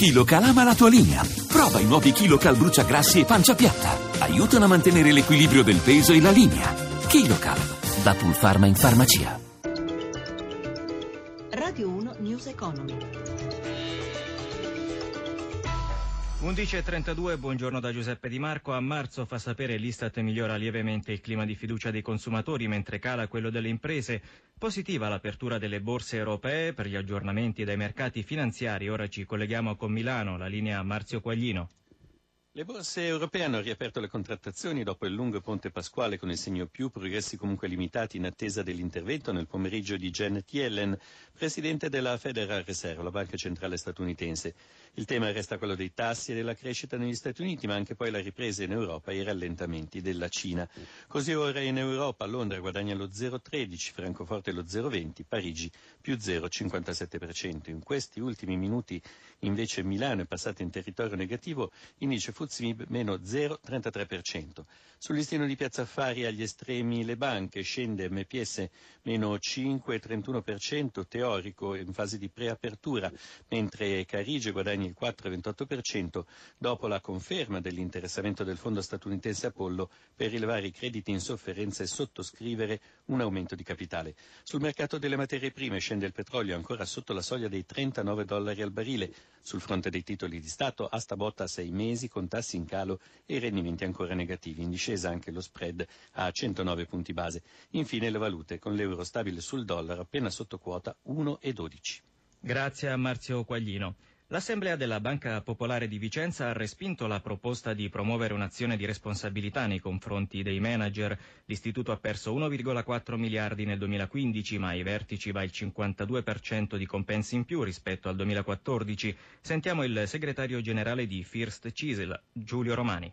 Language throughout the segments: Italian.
KiloCal ama la tua linea. Prova i nuovi KiloCal bruciagrassi e pancia piatta. Aiutano a mantenere l'equilibrio del peso e la linea. KiloCal, da Pulpharma in farmacia. Radio 1 News Economy. 11.32, buongiorno da Giuseppe Di Marco. A marzo fa sapere l'Istat migliora lievemente il clima di fiducia dei consumatori mentre cala quello delle imprese. Positiva l'apertura delle borse europee per gli aggiornamenti dai mercati finanziari. Ora ci colleghiamo con Milano, la linea Marzio Quaglino. Le borse europee hanno riaperto le contrattazioni dopo il lungo ponte pasquale con il segno più, progressi comunque limitati in attesa dell'intervento nel pomeriggio di Janet Yellen, presidente della Federal Reserve, la banca centrale statunitense. Il tema resta quello dei tassi e della crescita negli Stati Uniti, ma anche poi la ripresa in Europa e i rallentamenti della Cina. Così ora in Europa Londra guadagna lo 0,13, Francoforte lo 0,20, Parigi più 0,57%. In questi ultimi minuti invece Milano è passata in territorio negativo, indice FUZMIB meno 0,33%. Sul listino di Piazza Affari agli estremi le banche, scende MPS meno 5,31% teorico in fase di preapertura, mentre Carige guadagna il 4,28% dopo la conferma dell'interessamento del fondo statunitense Apollo per rilevare i crediti in sofferenza e sottoscrivere un aumento di capitale. Sul mercato delle materie prime scende il petrolio ancora sotto la soglia dei 39 dollari al barile. Sul fronte dei titoli di Stato, asta botta a sei mesi con tassi in calo e rendimenti ancora negativi. In discesa anche lo spread a 109 punti base. Infine le valute con l'euro stabile sul dollaro appena sotto quota 1,12. Grazie a Marzio Quaglino. L'Assemblea della Banca Popolare di Vicenza ha respinto la proposta di promuovere un'azione di responsabilità nei confronti dei manager. L'istituto ha perso 1,4 miliardi nel 2015, ma ai vertici va il 52% di compensi in più rispetto al 2014. Sentiamo il segretario generale di First Chisel, Giulio Romani.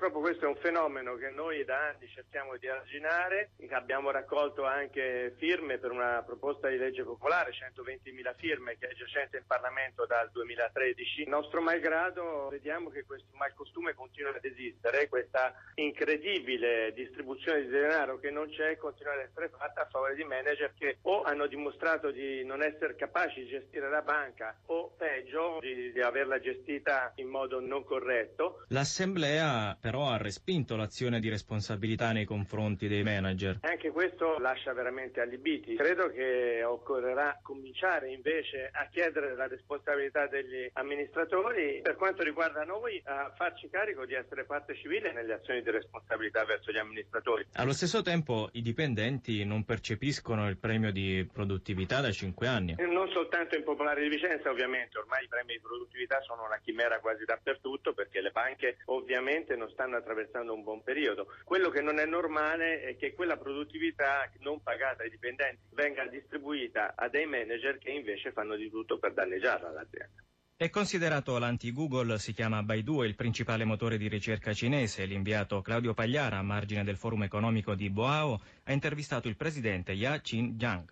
Purtroppo questo è un fenomeno che noi da anni cerchiamo di arginare, abbiamo raccolto anche firme per una proposta di legge popolare, 120.000 firme che è giacente in Parlamento dal 2013. Nostro malgrado vediamo che questo malcostume continua ad esistere, questa incredibile distribuzione di denaro che non c'è continua ad essere fatta a favore di manager che o hanno dimostrato di non essere capaci di gestire la banca o peggio di, di averla gestita in modo non corretto. L'Assemblea però ha respinto l'azione di responsabilità nei confronti dei manager. Anche questo lascia veramente allibiti. Credo che occorrerà cominciare invece a chiedere la responsabilità degli amministratori, per quanto riguarda noi, a farci carico di essere parte civile nelle azioni di responsabilità verso gli amministratori. Allo stesso tempo i dipendenti non percepiscono il premio di produttività da 5 anni. Non soltanto in Popolare di Vicenza, ovviamente, ormai i premi di produttività sono una chimera quasi dappertutto perché le banche ovviamente non stanno attraversando un buon periodo. Quello che non è normale è che quella produttività non pagata ai dipendenti venga distribuita a dei manager che invece fanno di tutto per danneggiarla l'azienda. È considerato l'anti-Google, si chiama Baidu, il principale motore di ricerca cinese. L'inviato Claudio Pagliara, a margine del forum economico di Boao, ha intervistato il presidente Ya Qin-jiang.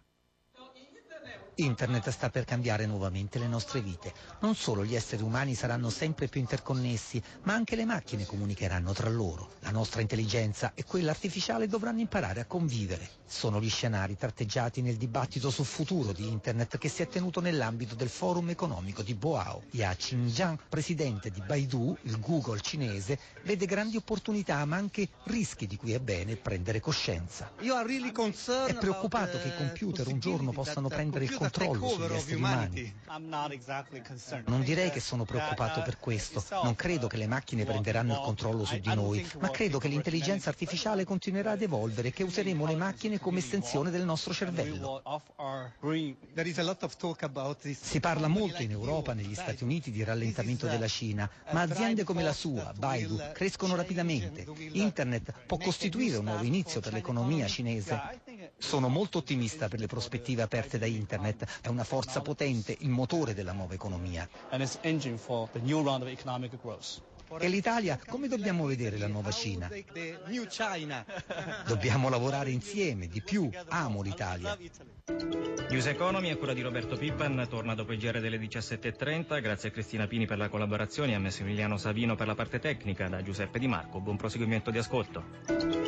Internet sta per cambiare nuovamente le nostre vite. Non solo gli esseri umani saranno sempre più interconnessi, ma anche le macchine comunicheranno tra loro. La nostra intelligenza e quella artificiale dovranno imparare a convivere. Sono gli scenari tratteggiati nel dibattito sul futuro di Internet che si è tenuto nell'ambito del forum economico di Boao. Ya Qingjiang, presidente di Baidu, il Google cinese, vede grandi opportunità ma anche rischi di cui è bene prendere coscienza. È preoccupato che i computer un giorno possano prendere il controllo sugli esseri umani. Non direi che sono preoccupato per questo. Non credo che le macchine prenderanno il controllo su di noi, ma credo che l'intelligenza artificiale continuerà ad evolvere e che useremo le macchine come estensione del nostro cervello. Si parla molto in Europa, negli Stati Uniti, di rallentamento della Cina, ma aziende come la sua, Baidu, crescono rapidamente. Internet può costituire un nuovo inizio per l'economia cinese. Sono molto ottimista per le prospettive aperte da Internet, è una forza potente, il motore della nuova economia. E l'Italia, come dobbiamo vedere la nuova Cina? Dobbiamo lavorare insieme, di più, amo l'Italia. News Economy a cura di Roberto Pippan torna dopo il GR delle 17.30. Grazie a Cristina Pini per la collaborazione e a Massimiliano Savino per la parte tecnica. Da Giuseppe Di Marco, buon proseguimento di ascolto.